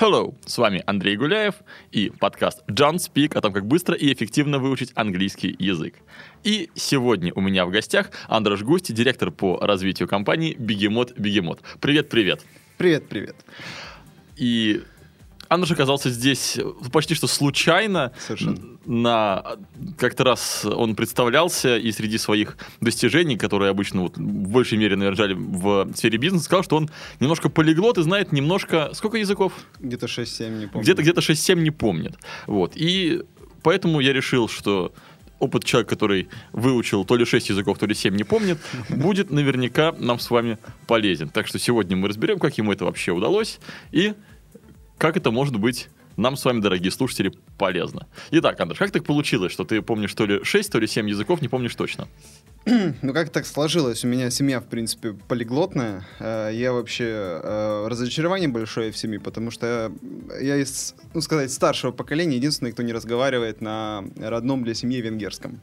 Hello, с вами Андрей Гуляев и подкаст John Speak о том, как быстро и эффективно выучить английский язык. И сегодня у меня в гостях Андрош Густи, директор по развитию компании Бегемот Бегемот. Привет-привет. Привет-привет. И Андрош оказался здесь почти что случайно. Совершенно. На как-то раз он представлялся и среди своих достижений, которые обычно вот в большей мере, наверное, жали в сфере бизнеса, сказал, что он немножко полиглот и знает немножко... Сколько языков? Где-то 6-7, не помню. Где-то где-то 6-7 не помнит. Вот. И поэтому я решил, что опыт человека, который выучил то ли 6 языков, то ли 7 не помнит, будет наверняка нам с вами полезен. Так что сегодня мы разберем, как ему это вообще удалось и как это может быть нам с вами, дорогие слушатели, полезно. Итак, Андрей, как так получилось, что ты помнишь то ли 6, то ли 7 языков, не помнишь точно? Ну, как так сложилось? У меня семья, в принципе, полиглотная. Э, Я вообще э, разочарование большое в семье, потому что я из, ну, сказать, старшего поколения, единственный, кто не разговаривает на родном для семьи венгерском.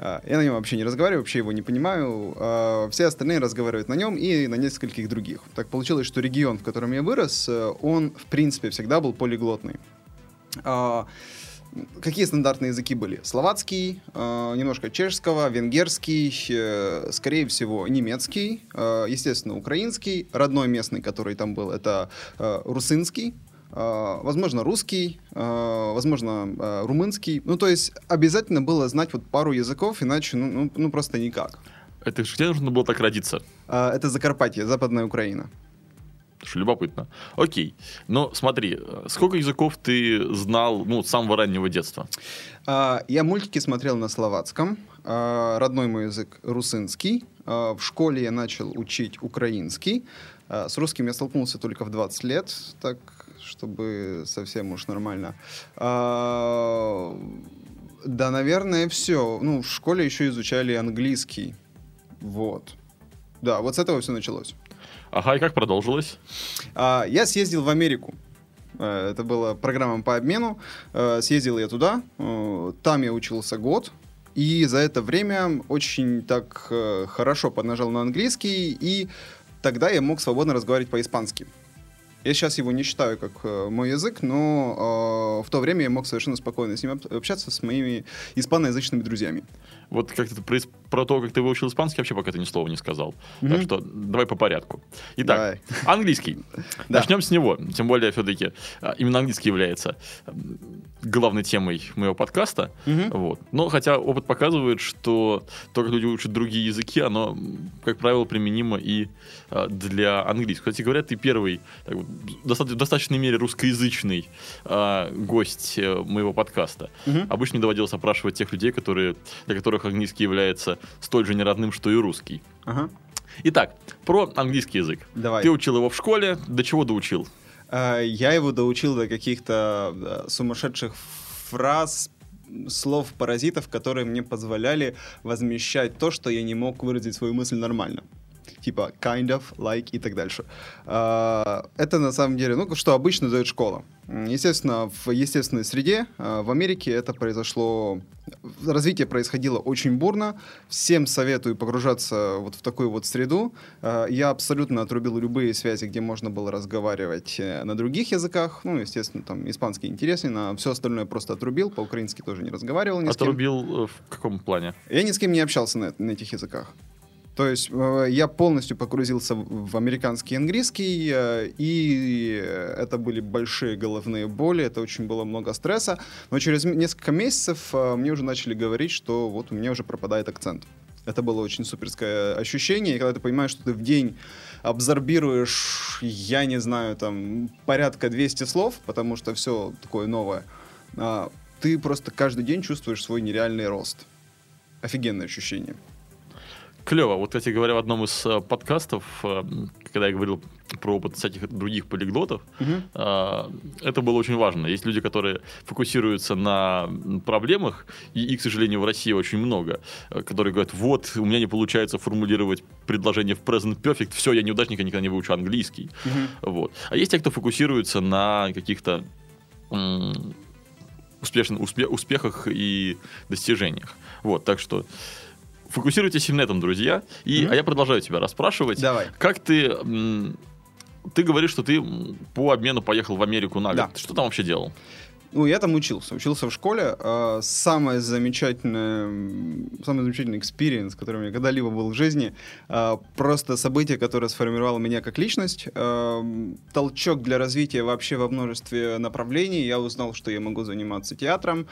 Э, Я на нем вообще не разговариваю, вообще его не понимаю. А Все остальные разговаривают на нем и на нескольких других. Так получилось, что регион, в котором я вырос, э, он, в принципе, всегда был полиглотный. А, Какие стандартные языки были? Словацкий, немножко чешского, венгерский, э, скорее всего, немецкий, естественно, украинский, родной местный, который там был, это э, русинский, возможно, русский, э, возможно, э, румынский. Ну, то есть обязательно было знать вот пару языков, иначе, ну, ну, ну, просто никак. Это где нужно было так родиться? Это Закарпатье, Западная Украина. Что любопытно. Окей. Но смотри, сколько языков ты знал ну, с самого раннего детства? А, Я мультики смотрел на словацком. А, Родной мой язык русинский. А, В школе я начал учить украинский. А, С русским я столкнулся только в 20 лет, так чтобы совсем уж нормально. А, Да, наверное, все. Ну, в школе еще изучали английский. Вот. Да, вот с этого все началось. Ага, и как продолжилось? А, Я съездил в Америку. Э, Это была программа по обмену. Э, Съездил я туда. Э, Там я учился год. И за это время очень так хорошо поднажал на английский. И тогда я мог свободно разговаривать по-испански. Я сейчас его не считаю как э, мой язык, но э, в то время я мог совершенно спокойно с ним об- общаться с моими испаноязычными друзьями. Вот как ты про, про то, как ты выучил испанский, вообще пока ты ни слова не сказал. Так Мгм. что давай по порядку. Итак, Давай. английский. Начнем с него. Тем более, все-таки именно английский является главной темой моего подкаста. Мгм. Вот. Но хотя опыт показывает, что то, как люди учат другие языки, оно, как правило, применимо и а, для английского. Кстати говоря, ты первый так вот, доста- в достаточной мере русскоязычный а, гость э, моего подкаста. Мгм. Обычно мне доводилось опрашивать тех людей, которые, для которых английский является столь же неродным, что и русский. Ага. Итак, про английский язык. Давай. Ты учил его в школе, до чего доучил? А, Я его доучил до каких-то сумасшедших фраз, слов паразитов, которые мне позволяли возмещать то, что я не мог выразить свою мысль нормально. Типа kind of, like и так дальше. А, Это на самом деле, ну, что обычно дает школа. Естественно, в естественной среде а, в Америке это произошло, развитие происходило очень бурно. Всем советую погружаться вот в такую вот среду. А, Я абсолютно отрубил любые связи, где можно было разговаривать э, на других языках. Ну, естественно, там испанский интересен, а все остальное просто отрубил. По-украински тоже не разговаривал ни с кем. Отрубил э, в каком плане? Я ни с кем не общался на, на этих языках. То есть э, я полностью погрузился в американский английский, э, и это были большие головные боли, это очень было много стресса. Но через несколько месяцев э, мне уже начали говорить, что вот у меня уже пропадает акцент. Это было очень суперское ощущение, и когда ты понимаешь, что ты в день абсорбируешь, я не знаю, там, порядка 200 слов, потому что все такое новое, а, ты просто каждый день чувствуешь свой нереальный рост. Офигенное ощущение. Клево. Вот, кстати говоря, в одном из э, подкастов, э, когда я говорил про опыт всяких других полиглотов. Мгм. А, Это было очень важно. Есть люди, которые фокусируются на проблемах, и их, к сожалению, в России очень много, э, которые говорят, вот, у меня не получается формулировать предложение в present perfect, все, я неудачник, я никогда не выучу английский. Мгм. Вот. А есть те, кто фокусируется на каких-то м, успешных, успе- успехах и достижениях. Вот, так что фокусируйтесь именно на этом, друзья. И, Мгм. А я продолжаю тебя расспрашивать. Давай. Как ты... Ты говоришь, что ты по обмену поехал в Америку на год. Да. Что там вообще делал? Ну, я там учился. Учился в школе. А, Самое замечательное, самый замечательный experience, который у меня когда-либо был в жизни, а, просто событие, которое сформировало меня как личность, а, толчок для развития вообще во множестве направлений. Я узнал, что я могу заниматься театром,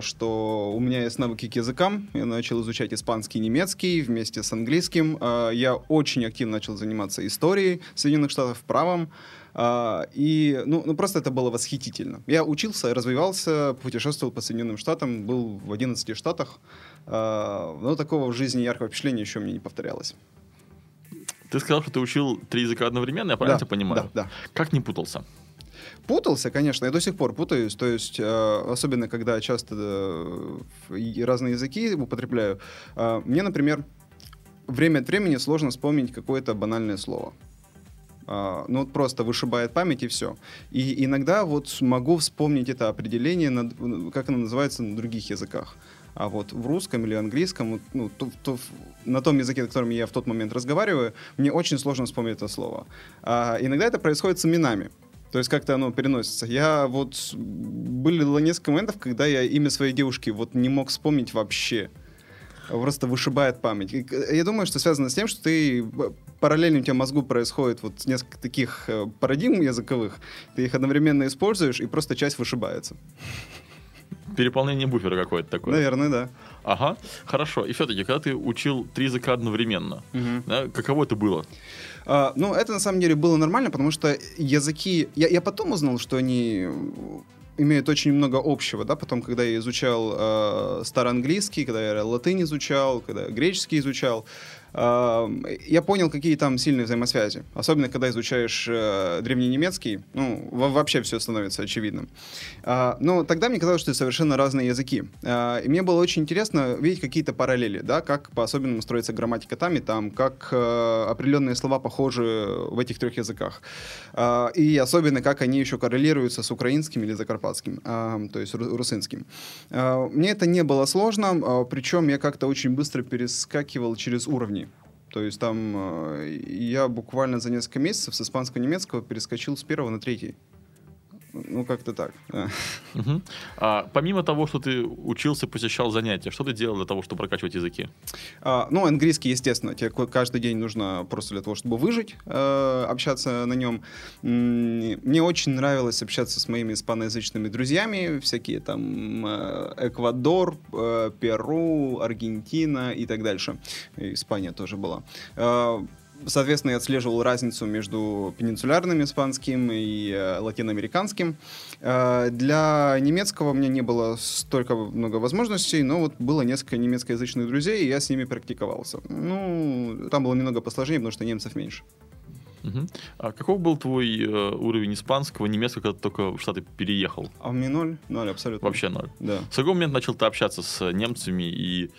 что у меня есть навыки к языкам. Я начал изучать испанский и немецкий вместе с английским. Я очень активно начал заниматься историей Соединенных Штатов, правом. А, и, ну, ну, просто это было восхитительно. Я учился, развивался, путешествовал по Соединенным Штатам, был в 11 штатах. А, но такого в жизни яркого впечатления еще мне не повторялось. Ты сказал, что ты учил три языка одновременно, я правильно Да, тебя понимаю? Да, да. Как не путался? Путался, конечно, я до сих пор путаюсь, то есть, э, особенно когда часто э, и разные языки употребляю. Э, мне, например, время от времени сложно вспомнить какое-то банальное слово. А, ну, вот просто вышибает память и все. И иногда вот могу вспомнить это определение, на- как оно называется на других языках. А вот в русском или английском, ну, то- то- на том языке, на котором я в тот момент разговариваю, мне очень сложно вспомнить это слово. А иногда это происходит с именами. То есть как-то оно переносится. Я вот... Было несколько моментов, когда я имя своей девушки вот не мог вспомнить вообще. Просто вышибает память. Э, Я думаю, что связано с тем, что ты параллельно у тебя в мозгу происходит вот несколько таких э, парадигм языковых, ты их одновременно используешь, и просто часть вышибается. Переполнение буфера какое-то такое. Наверное, да. Ага, хорошо. И все-таки, когда ты учил три языка одновременно, да, каково это было? А, ну, это на самом деле было нормально, потому что языки... Я, я потом узнал, что они имеют очень много общего, да, потом, когда я изучал э, староанглийский, когда я латынь изучал, когда я греческий изучал, я понял, какие там сильные взаимосвязи. Особенно, когда изучаешь э, древненемецкий, ну, во- вообще все становится очевидным. А, но тогда мне казалось, что это совершенно разные языки. А, и мне было очень интересно видеть какие-то параллели, да, как по-особенному строится грамматика там и там, как э, определенные слова похожи в этих трех языках. А, и особенно, как они еще коррелируются с украинским или закарпатским, а, то есть ру- русынским. А, мне это не было сложно, а, причем я как-то очень быстро перескакивал через уровни. То есть там э, я буквально за несколько месяцев с испанско-немецкого перескочил с первого на третий. Ну, как-то так. да. А, помимо того, что ты учился, посещал занятия, что ты делал для того, чтобы прокачивать языки? А, ну, английский, естественно, тебе каждый день нужно просто для того, чтобы выжить, э, общаться на нем. Мне очень нравилось общаться с моими испаноязычными друзьями, всякие там э, Эквадор, э, Перу, Аргентина и так дальше. Испания тоже была. Э, Соответственно, я отслеживал разницу между пенинсулярным испанским и э, латиноамериканским. Э, для немецкого у меня не было столько много возможностей, но вот было несколько немецкоязычных друзей, и я с ними практиковался. Ну, там было немного посложнее, потому что немцев меньше. Мгм. А каков был твой э, уровень испанского, немецкого, когда ты только в Штаты переехал? А у меня ноль? Ноль, абсолютно. Вообще ноль. Да. С какого момента начал ты общаться с немцами и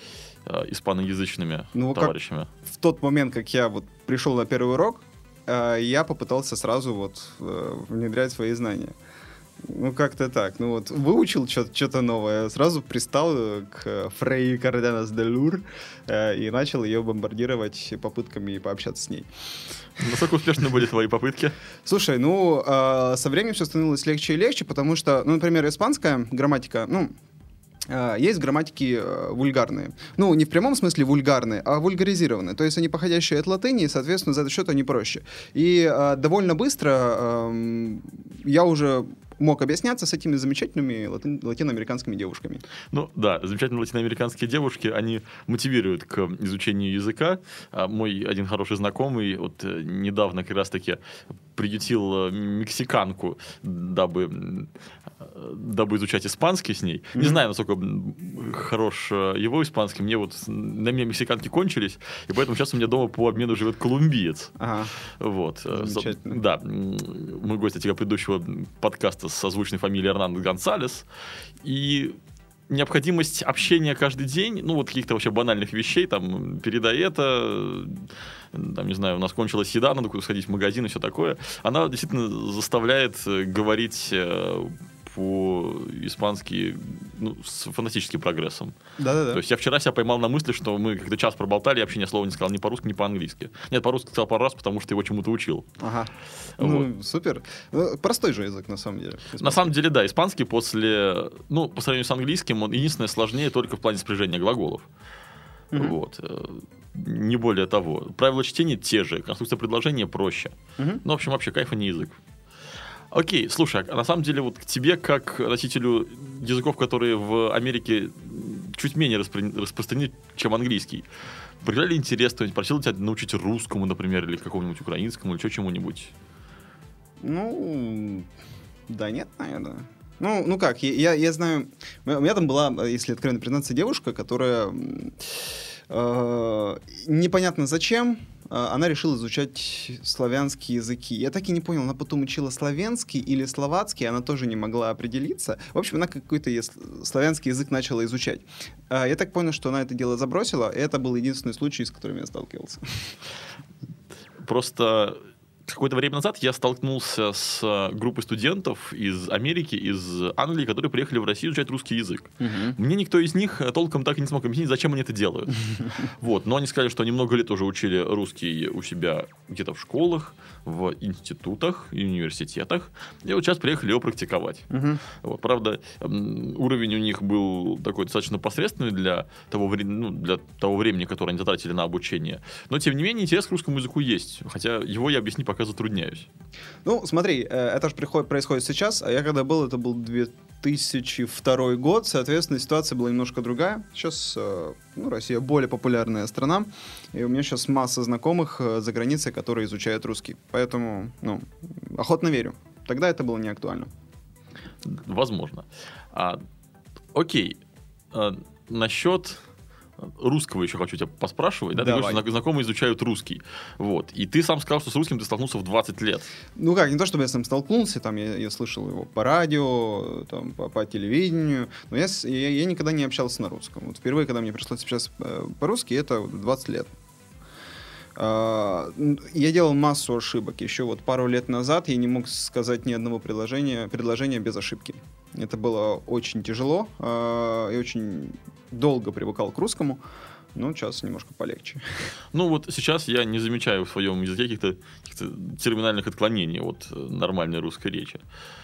э, испаноязычными Ну, как- товарищами? В тот момент, как я вот пришел на первый урок, э, я попытался сразу вот э, внедрять свои знания. Ну, как-то так. Ну, вот выучил что-то новое, сразу пристал к Фрей Карденас де Лур э, и начал ее бомбардировать попытками пообщаться с ней. Насколько успешны были твои попытки? Слушай, ну, э, со временем все становилось легче и легче, потому что, ну, например, испанская грамматика, ну, есть грамматики э, вульгарные. Ну, не в прямом смысле вульгарные, а вульгаризированные. То есть они походящие от латыни, и, соответственно, за этот счет они проще. И э, довольно быстро эм, я уже мог объясняться с этими замечательными лати- латиноамериканскими девушками. Ну да, замечательные латиноамериканские девушки, они мотивируют к изучению языка. А мой один хороший знакомый вот э, недавно как раз-таки приютил э, мексиканку, дабы дабы изучать испанский с ней. Не Мгм. знаю, насколько хорош э, его испанский. Мне вот на мне мексиканки кончились, и поэтому сейчас у меня дома по обмену живет колумбиец. Ага. Вот. Замечательно. Да. м, Мы гости тебя предыдущего подкаста с созвучной фамилией Эрнандо Гонсалес. И необходимость общения каждый день, ну вот каких-то вообще банальных вещей, там, передай это, э, там, не знаю, у нас кончилась еда, надо куда сходить в магазин и все такое, она действительно заставляет э, говорить э, по-испански ну, с фантастическим прогрессом. Да-да-да. То есть я вчера себя поймал на мысли, что мы как-то час проболтали, я вообще ни слова не сказал ни по-русски, ни по-английски. Нет, по-русски сказал пару раз, потому что его чему-то учил. Ага. Вот. Ну, супер. Ну, Простой же язык, на самом деле. На самом деле, да, испанский после, ну, по сравнению с английским, он единственное сложнее только в плане спряжения глаголов. Мгм. Вот. э, Не более того. Правила чтения те же, конструкция предложения проще. Мгм. Ну, в общем, вообще кайфа не язык. Окей, слушай, а на самом деле вот к тебе, как носителю языков, которые в Америке чуть менее распри- распространены, чем английский, проявляли интерес, кто-нибудь просил тебя научить русскому, например, или какому-нибудь украинскому, или еще чему-нибудь? Ну, да нет, наверное. Ну, ну как, я, я, знаю, у меня там была, если откровенно признаться, девушка, которая э, непонятно зачем, она решила изучать славянские языки. Я так и не понял, она потом учила славянский или словацкий, она тоже не могла определиться. В общем, она какой-то славянский язык начала изучать. А, Я так понял, что она это дело забросила, и это был единственный случай, с которым я сталкивался. Просто какое-то время назад я столкнулся с э, группой студентов из Америки, из Англии, которые приехали в Россию изучать русский язык. Мне никто из них э, толком так и не смог объяснить, зачем они это делают. Вот. Но они сказали, что они много лет уже учили русский у себя где-то в школах, в институтах и университетах. И вот сейчас приехали его практиковать. Мгм. Вот, правда, уровень у них был такой достаточно посредственный для того, вре- ну, для того времени, которое они затратили на обучение. Но, тем не менее, интерес к русскому языку есть. Хотя его я объяснить пока затрудняюсь. Ну, смотри, э, это же приходит, происходит сейчас, а я когда был, это был 2002 год, соответственно, ситуация была немножко другая. Сейчас, э, ну, Россия более популярная страна, и у меня сейчас масса знакомых э, за границей, которые изучают русский. Поэтому, ну, охотно верю. Тогда это было не актуально. Возможно. А, окей. А, насчет русского еще хочу тебя поспрашивать. Да? Ты говоришь, знакомые изучают русский. Вот. И ты сам сказал, что с русским ты столкнулся в 20 лет. Ну как, не то чтобы я с ним столкнулся, там я, я слышал его по радио, там, по, по телевидению, но я, я, я никогда не общался на русском. Вот впервые, когда мне пришлось общаться э, по-русски, это вот 20 лет. А, Я делал массу ошибок. Еще вот пару лет назад я не мог сказать ни одного предложения, предложения без ошибки. Это было очень тяжело. а, Я очень долго привыкал к русскому, но сейчас немножко полегче. Ну вот сейчас я не замечаю в своем языке каких-то, каких-то терминальных отклонений от э, нормальной русской речи.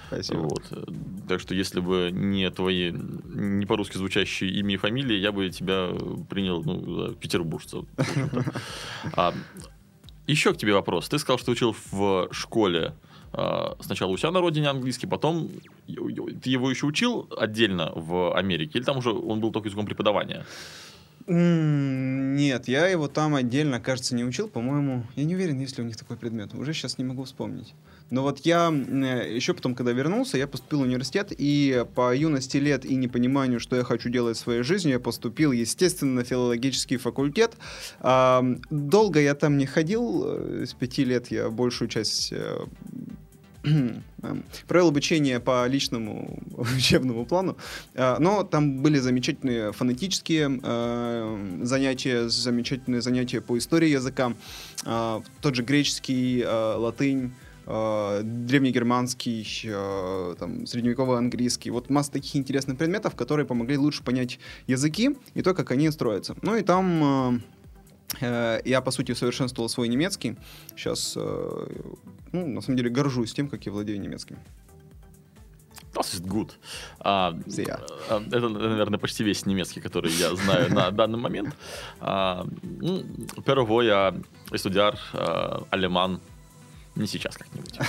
Спасибо. Вот. э, Так что если бы не твои не по-русски звучащие имя и фамилии, я бы тебя принял ну, петербуржца. А, еще к тебе вопрос. Ты сказал, что учил в школе сначала у себя на родине английский, потом ты его еще учил отдельно в Америке, или там уже он был только языком преподавания? Нет, я его там отдельно, кажется, не учил, по-моему. Я не уверен, есть ли у них такой предмет. Уже сейчас не могу вспомнить. Но вот я э, еще потом, когда вернулся, я поступил в университет, и по юности лет и непониманию, что я хочу делать в своей жизни, я поступил, естественно, на филологический факультет. А, Долго я там не ходил, э, с пяти лет я большую часть э, провел обучение по личному учебному плану, А, но там были замечательные фонетические э, занятия, замечательные занятия по истории языка, А, тот же греческий, латынь, древнегерманский, там, средневековый английский. Вот масса таких интересных предметов, которые помогли лучше понять языки и то, как они строятся. Ну и там я, по сути, усовершенствовал свой немецкий. Сейчас, э, ну, на самом деле, горжусь тем, как я владею немецким. Das ist gut. А, а, это, наверное, почти весь немецкий, который я знаю на данный момент. А, ну, Первого я estudiar а, алеман. Не сейчас как-нибудь.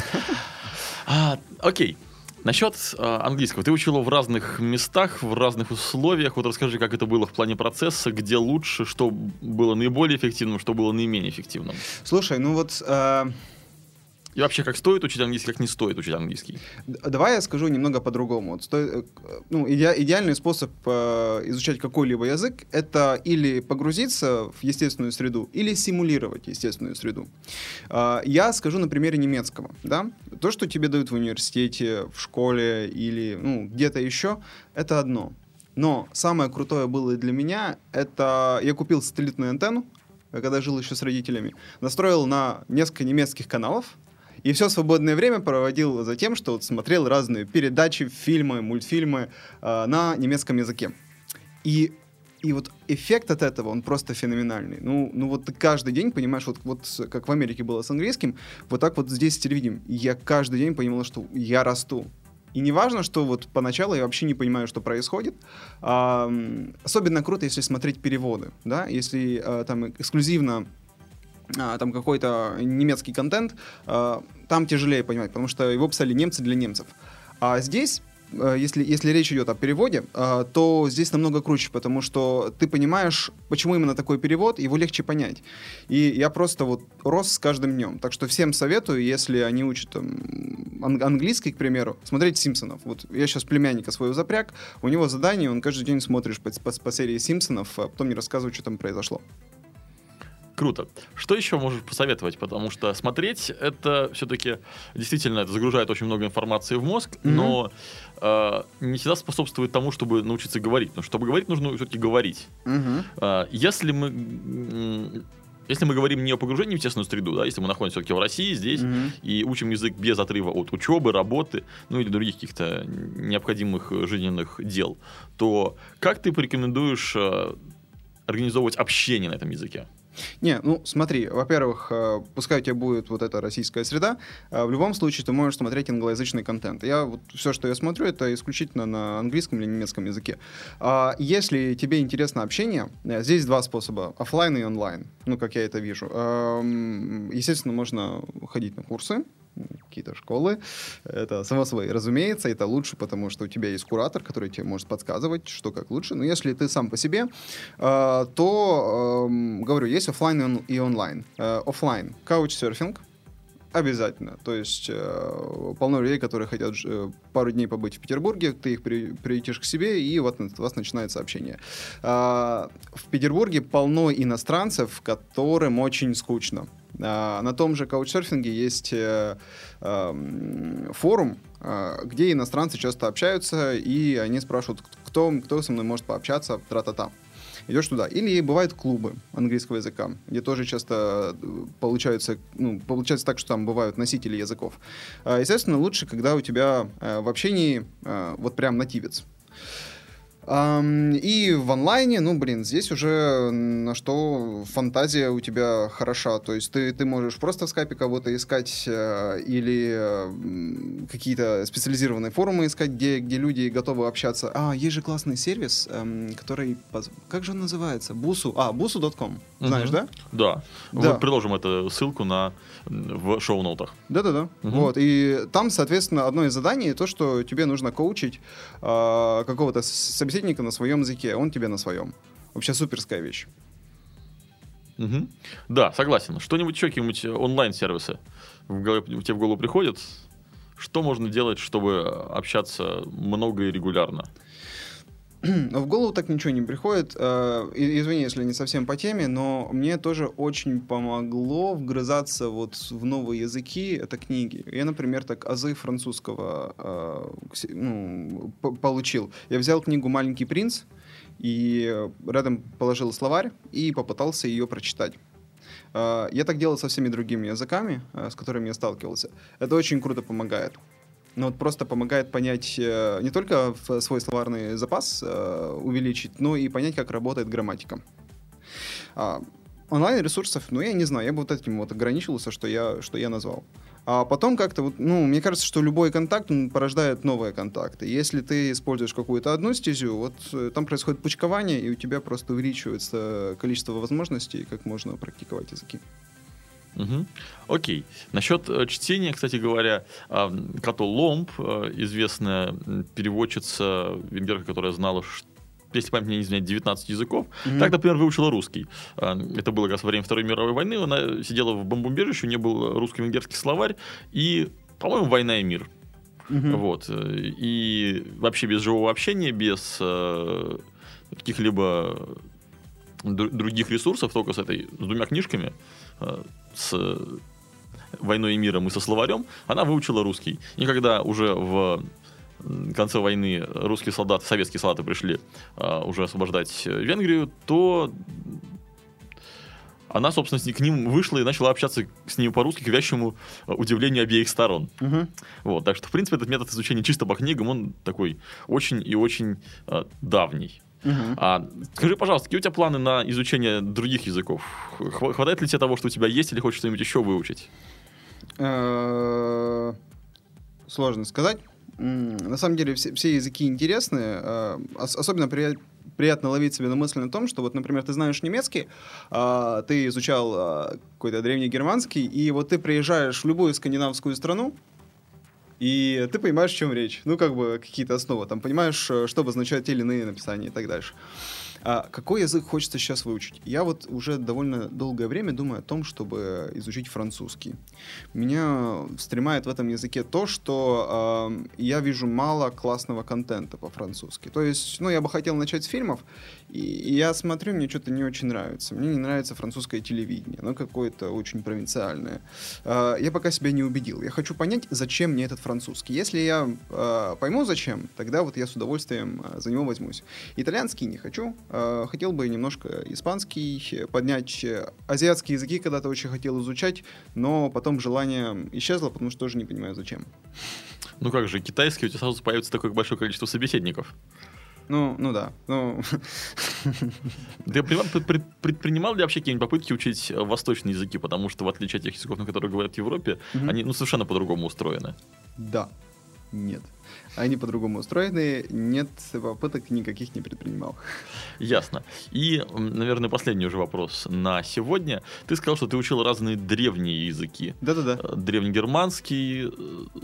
А, Окей. Насчет а, английского. Ты учил его в разных местах, в разных условиях. Вот расскажи, как это было в плане процесса, где лучше, что было наиболее эффективным, что было наименее эффективным. Слушай, ну вот э, И вообще, как стоит учить английский, как не стоит учить английский? Давай я скажу немного по-другому. Вот сто- э, ну, иде- идеальный способ э, изучать какой-либо язык — это или погрузиться в естественную среду, или симулировать естественную среду. А, я скажу на примере немецкого. Да? То, что тебе дают в университете, в школе или ну, где-то еще, это одно. Но самое крутое было для меня, это я купил сателлитную антенну, э, когда жил еще с родителями, настроил на несколько немецких каналов, и все свободное время проводил за тем, что вот смотрел разные передачи, фильмы, мультфильмы э, на немецком языке. И, и вот эффект от этого, он просто феноменальный. Ну, ну вот ты каждый день понимаешь, вот, вот как в Америке было с английским, вот так вот здесь с телевидением. Я каждый день понимал, что я расту. И не важно, что вот поначалу я вообще не понимаю, что происходит. А, особенно круто, если смотреть переводы, да, если а, там эксклюзивно там какой-то немецкий контент, а, там тяжелее понимать, потому что его писали немцы для немцев. А здесь, э, если, если речь идет о переводе, а, то здесь намного круче, потому что ты понимаешь, почему именно такой перевод, его легче понять. И я просто вот рос с каждым днем. Так что всем советую, если они учат там, ан- английский, к примеру, смотреть «Симпсонов». Вот я сейчас племянника своего запряг, у него задание, он каждый день смотришь по, по- по серии «Симпсонов», а потом мне рассказывает, что там произошло. Круто. Что еще можешь посоветовать? Потому что смотреть это все-таки действительно это загружает очень много информации в мозг, Мгм. но э, не всегда способствует тому, чтобы научиться говорить. Но чтобы говорить, нужно все-таки говорить. Мгм. А, Если мы если мы говорим не о погружении в тесную среду, да, если мы находимся все-таки в России, здесь, Мгм. и учим язык без отрыва от учебы, работы, ну или других каких-то необходимых э, жизненных дел, то как ты порекомендуешь э, организовывать общение на этом языке? Не, ну смотри, во-первых, э, пускай у тебя будет вот эта российская среда, э, в любом случае ты можешь смотреть англоязычный контент. Я вот все, что я смотрю, это исключительно на английском или немецком языке. А Если тебе интересно общение, э, здесь два способа: оффлайн и онлайн. Ну, как я это вижу. Эм, Естественно, можно ходить на курсы, какие-то школы. Это само собой, разумеется, это лучше, потому что у тебя есть куратор, который тебе может подсказывать, что как лучше. Но если ты сам по себе, э, то, эм, говорю, есть оффлайн и он- и онлайн. Э, Оффлайн — каучсерфинг, Обязательно. То есть э, полно людей, которые хотят э, пару дней побыть в Петербурге, ты их при, приютишь к себе, и вот у вас начинается общение. А, в Петербурге полно иностранцев, которым очень скучно. А, на том же каучсерфинге есть э, эм, форум, э, где иностранцы часто общаются, и они спрашивают, кто, кто со мной может пообщаться, тра-та-та идешь туда. Или бывают клубы английского языка, где тоже часто э, получается, ну, получается так, что там бывают носители языков. А, Естественно, лучше, когда у тебя в общении вот прям нативец. И в онлайне, ну, блин, здесь уже на что фантазия у тебя хороша. То есть ты, ты можешь просто в скайпе кого-то искать э, или э, какие-то специализированные форумы искать, где, где люди готовы общаться. А, есть же классный сервис, эм, который... Как же он называется? Бусу. А, busu.com. Знаешь, Мгм. да? Да. Да. Мы приложим эту ссылку на, в шоу-ноутах. Да-да-да. Мгм. Вот. И там, соответственно, одно из заданий то, что тебе нужно коучить а, какого-то с- собеседника на своем языке, он тебе на своем. Вообще суперская вещь. Мгм. Да, согласен. Что-нибудь еще, какие-нибудь онлайн-сервисы в голове, тебе в голову приходят? Что можно делать, чтобы общаться много и регулярно? Но в голову так ничего не приходит. Э, Извини, если не совсем по теме, но мне тоже очень помогло вгрызаться вот в новые языки. Это книги. Я, например, так азы французского э, ну, получил. Я взял книгу «Маленький принц» и рядом положил словарь и попытался ее прочитать. Э, Я так делал со всеми другими языками, с которыми я сталкивался. Это очень круто помогает. Ну вот просто помогает понять э, не только свой словарный запас э, увеличить, но и понять, как работает грамматика. А, онлайн-ресурсов, ну, я не знаю, я бы вот этим вот ограничился, что я, что я назвал. А потом как-то вот, ну, мне кажется, что любой контакт он порождает новые контакты. Если ты используешь какую-то одну стезю, вот э, там происходит пучкование, и у тебя просто увеличивается количество возможностей, как можно практиковать языки. Мгм. Окей. Насчет э, чтения, кстати говоря, а, Като Ломб, э, известная переводчица венгерка, которая знала ш- если память мне не изменяет, 19 языков. Так, например, выучила русский. А, Это было как раз во время Второй мировой войны. Она сидела в бомбоубежище, у нее был русско-венгерский словарь и, по-моему, «Война и мир». Вот. э, И вообще без живого общения, без э, каких-либо дру- других ресурсов, только с этой, с двумя книжками, с «Войной и миром» и со словарем, она выучила русский. И когда уже в конце войны русские солдаты, советские солдаты пришли э, уже освобождать э, Венгрию, то она, собственно, к ним вышла и начала общаться с ними по-русски к вящему э, удивлению обеих сторон. Мгм. Вот, так что, в принципе, этот метод изучения чисто по книгам, он такой очень и очень э, давний. Мгм. А скажи, пожалуйста, какие у тебя планы на изучение других языков? Хва- Хватает ли тебе того, что у тебя есть, или хочешь что-нибудь еще выучить? Э, Сложно сказать. На самом деле все, все языки интересные. э, ос- Особенно при- приятно ловить себе на мысли на том, что вот, например, ты знаешь немецкий, а, ты изучал а, какой-то древнегерманский, и вот ты приезжаешь в любую скандинавскую страну, и ты понимаешь, о чем речь. Ну, как бы какие-то основы. Там понимаешь, э, что обозначают те или иные написания и так дальше. А какой язык хочется сейчас выучить? Я вот уже довольно долгое время думаю о том, чтобы изучить французский. Меня стремает в этом языке то, что эм, я вижу мало классного контента по-французски. То есть, ну, я бы хотел начать с фильмов, и, и я смотрю, мне что-то не очень нравится. Мне не нравится французское телевидение, оно какое-то очень провинциальное. Э, я пока себя не убедил. Я хочу понять, зачем мне этот французский. Если я э, пойму, зачем, тогда вот я с удовольствием э, за него возьмусь. Итальянский не хочу. Э, хотел бы немножко испанский э, поднять. Э, Азиатские языки когда-то очень хотел изучать, но потом желание исчезло, потому что тоже не понимаю, зачем. Ну как же, китайский, у тебя сразу появится такое большое количество собеседников. Ну, ну да. Ну, Ты пред- пред- пред- предпринимал ли вообще какие-нибудь попытки учить восточные языки? Потому что, в отличие от тех языков, на которых говорят в Европе, Мгм. они ну, совершенно по-другому устроены. да. Нет. Они по-другому устроены, нет попыток никаких не предпринимал. Ясно. И, наверное, последний уже вопрос на сегодня. Ты сказал, что ты учил разные древние языки. Да-да-да. Э, Древнегерманский, э,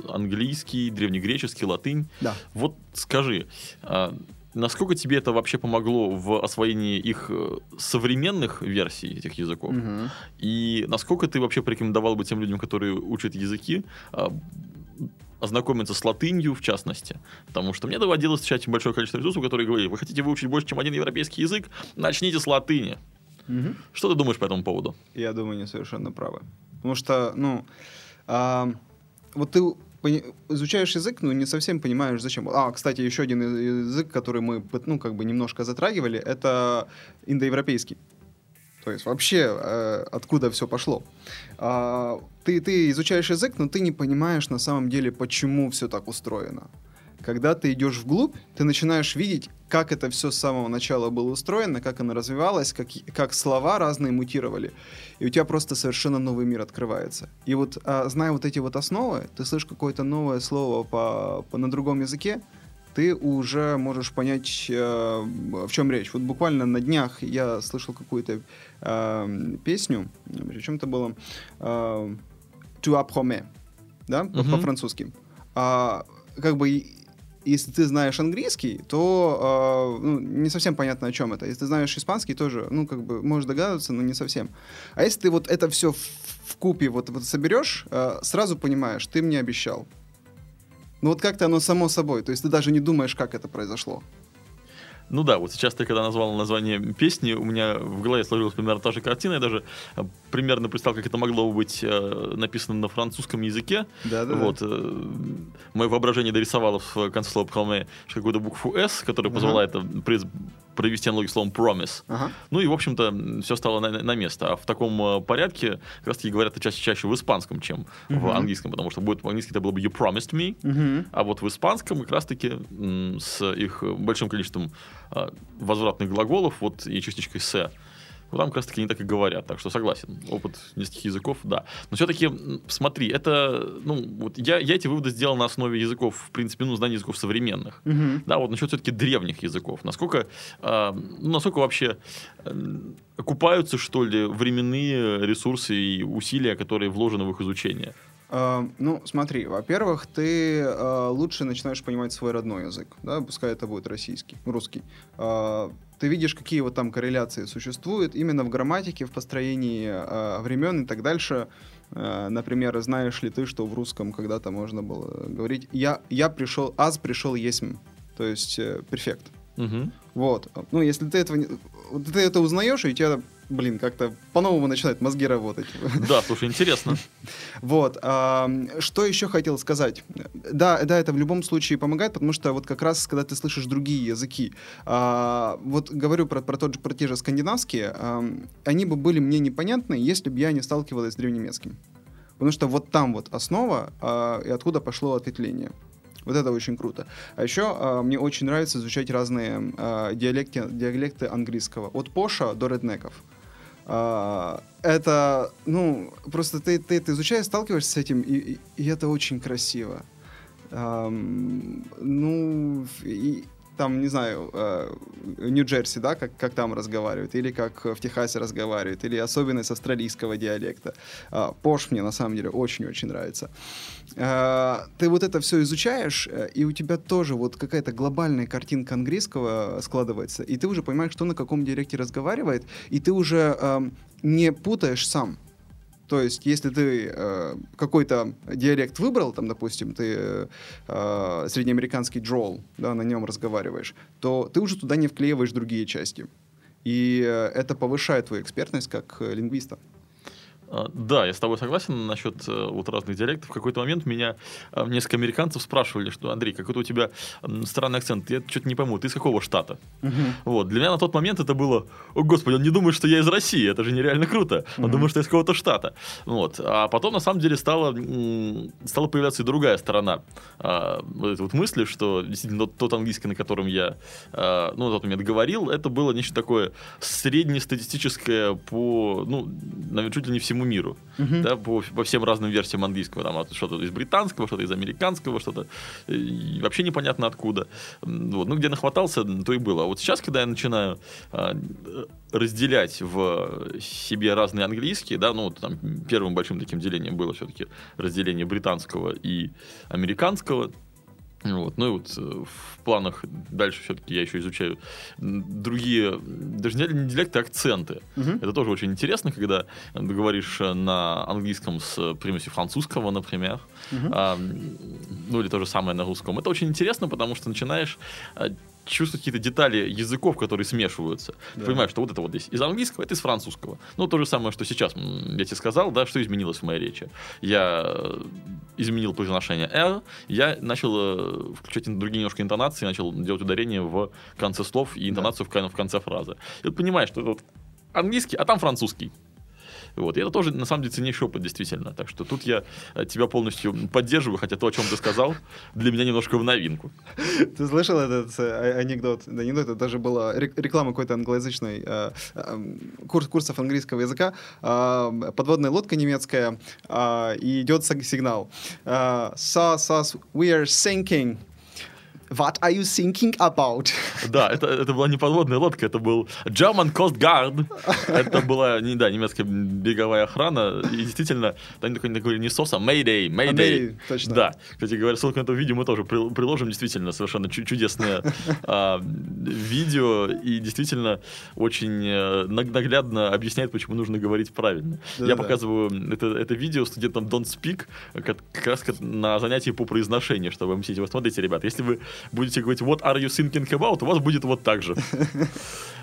английский, древнегреческий, латынь. Да. Вот скажи, а, насколько тебе это вообще помогло в освоении их э, современных версий этих языков? Мгм. И насколько ты вообще порекомендовал бы тем людям, которые учат языки, а, ознакомиться с латынью, в частности. Потому что мне доводилось встречать большое количество ресурсов, которые говорили, вы хотите выучить больше, чем один европейский язык, начните с латыни. Мгм. Что ты думаешь по этому поводу? Я думаю, не совершенно правы. Потому что, ну, а, вот ты изучаешь язык, ну, не совсем понимаешь, зачем. А, кстати, еще один язык, который мы, ну, как бы немножко затрагивали, это индоевропейский. То есть вообще э, откуда все пошло. А, ты, ты изучаешь язык, но ты не понимаешь на самом деле, почему все так устроено. Когда ты идешь вглубь, ты начинаешь видеть, как это все с самого начала было устроено, как оно развивалось, как, как слова разные мутировали. И у тебя просто совершенно новый мир открывается. И вот, а, зная вот эти вот основы, ты слышишь какое-то новое слово по, по- на другом языке, ты уже можешь понять, э, в чем речь. Вот буквально на днях я слышал какую-то э, песню, причем это было э, «Tu appromets», да, Мгм. по-французски. А, как бы, если ты знаешь английский, то э, ну, не совсем понятно, о чем это. Если ты знаешь испанский, тоже, ну, как бы, можешь догадываться, но не совсем. А если ты вот это все в, в купе вот, вот соберешь, э, сразу понимаешь, ты мне обещал. Ну вот как-то оно само собой, то есть ты даже не думаешь, как это произошло. Ну да, вот сейчас ты когда назвал название песни, у меня в голове сложилась примерно та же картина. Я даже э, примерно представил, как это могло бы быть э, написано на французском языке. Да-да-да. Вот. э, Мое воображение дорисовало в конце слова «promet» какую-то букву «с», которая позвола это приз- провести аналогию словом «promise». Ага. Ну и, в общем-то, все стало на, на место. А в таком э, порядке как раз-таки говорят это чаще, чаще в испанском, чем в Мгм. английском, потому что будет в-английски это было бы «you promised me», Мгм. а вот в испанском как раз-таки с их большим количеством а, возвратных глаголов, вот и частичкой «се», вот там как раз-таки не так и говорят. Так что согласен, опыт нескольких языков, да. Но все-таки, смотри, это, ну, вот я, я эти выводы сделал на основе языков, в принципе, ну, знаний языков современных. Мгм. Да, вот насчет все-таки древних языков. Насколько, а, ну, насколько вообще э, окупаются, что ли, временные ресурсы и усилия, которые вложены в их изучение? А, ну, смотри, во-первых, ты а, лучше начинаешь понимать свой родной язык, да, пускай это будет российский, русский. А, ты видишь, какие вот там корреляции существуют именно в грамматике, в построении э, времен и так дальше. Э, например, знаешь ли ты, что в русском когда-то можно было говорить «я, я пришел, аз пришел есмь», то есть э, перфект. Угу. Вот. Ну, если ты этого не... Ты это узнаешь, и у тебя блин, как-то по-новому начинают мозги работать. Да, слушай, интересно. Вот. А, что еще хотел сказать? Да, да, это в любом случае помогает, потому что вот как раз, когда ты слышишь другие языки, а, вот говорю про, про, тот же, про те же скандинавские, а, они бы были мне непонятны, если бы я не сталкивалась с древнемецким. Потому что вот там вот основа, и откуда пошло ответвление. Вот это очень круто. А еще а, мне очень нравится изучать разные а, диалекты, диалекты английского. От поша до реднеков. А, это, ну, просто ты, ты это изучаешь, сталкиваешься с этим, и, и, это очень красиво. Um, ну, и, там, не знаю, э, Нью-Джерси, да, как, как там разговаривают, или как в Техасе разговаривают, или особенность австралийского диалекта. Э, Пош мне на самом деле очень-очень нравится. Э, ты вот это все изучаешь, э, и у тебя тоже вот какая-то глобальная картинка английского складывается, и ты уже понимаешь, кто на каком диалекте разговаривает, и ты уже э, не путаешь сам. То есть, если ты э, какой-то диалект выбрал, там, допустим, ты э, среднеамериканский джол, да, на нем разговариваешь, то ты уже туда не вклеиваешь другие части. И э, это повышает твою экспертность как э, лингвиста. А, да, я с тобой согласен насчет э, вот разных диалектов. В какой-то момент меня э, несколько американцев спрашивали, что Андрей, какой-то у тебя странный акцент. Я что-то не пойму, ты из какого штата? Угу. Вот. Для меня на тот момент это было, о господи, он не думает, что я из России, это же нереально круто. Он угу. думает, что я из какого-то штата. Вот. А потом, на самом деле, стала, стала появляться и другая сторона а, вот этой вот мысли, что действительно тот, тот английский, на котором я а, ну, на тот момент говорил, это было нечто такое среднестатистическое по, ну, наверное, чуть ли не всему всему миру, uh-huh. да, по, по всем разным версиям английского, там что-то из британского, что-то из американского, что-то вообще непонятно откуда. Вот. Ну, где нахватался, то и было. А вот сейчас, когда я начинаю а, разделять в себе разные английские, да, ну, там первым большим таким делением было все-таки разделение британского и американского, вот. Ну и вот э, в планах дальше все-таки я еще изучаю другие, даже не диалекты, а акценты. Угу. Это тоже очень интересно, когда ты говоришь на английском с примесью французского, например, угу. а, ну или то же самое на русском. Это очень интересно, потому что начинаешь э, чувствовать какие-то детали языков, которые смешиваются. Да. Ты понимаешь, что вот это вот здесь из английского, это из французского. Ну, то же самое, что сейчас я тебе сказал, да, что изменилось в моей речи. Я э, изменил произношение R, я начал э, включать другие немножко интонации, начал делать ударение в конце слов и интонацию да. в, конце фразы. И вот понимаешь, что это вот английский, а там французский. Вот. И это тоже, на самом деле, ценнейший опыт, действительно. Так что тут я э, тебя полностью поддерживаю, хотя то, о чем ты сказал, для меня немножко в новинку. Ты слышал этот э, анекдот? Да, анекдот, это даже была реклама какой-то англоязычной, э, курс, курсов английского языка, подводная лодка немецкая, и идет сигнал. SAS, SAS, we are sinking. What are you thinking about? Да, это, это была не подводная лодка, это был German Coast Guard. Это была, не, да, немецкая береговая охрана. И действительно, они такой, такой не СОС, а Mayday, Mayday. Mayday точно. Да. Кстати говоря, ссылку на это видео мы тоже приложим. Действительно, совершенно чудесное а, видео. И действительно очень э, наглядно объясняет, почему нужно говорить правильно. Да, Я да. показываю это, это видео студентам Don't Speak как, как раз на занятии по произношению, чтобы объяснить. Вот смотрите, ребят, если вы будете говорить what are you thinking about, у вас будет вот так же.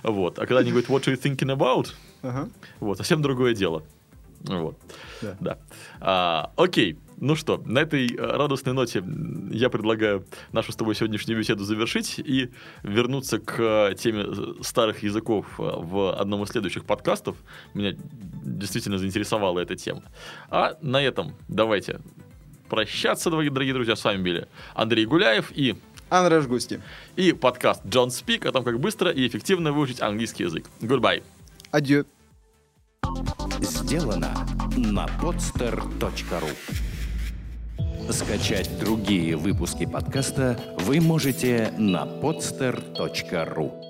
Вот. А когда они говорят what are you thinking about, вот, совсем другое дело. Вот. Да. да. А, окей. Ну что, на этой э, радостной ноте я предлагаю нашу с тобой сегодняшнюю беседу завершить и вернуться к теме э, старых языков э, в одном из следующих подкастов. Меня действительно заинтересовала эта тема. А на этом давайте прощаться, дорогие друзья. С вами были Андрей Гуляев и Андрей Густи. И подкаст John Speak о том, как быстро и эффективно выучить английский язык. Goodbye. Адью. Сделано на podster.ru Скачать другие выпуски подкаста вы можете на podster.ru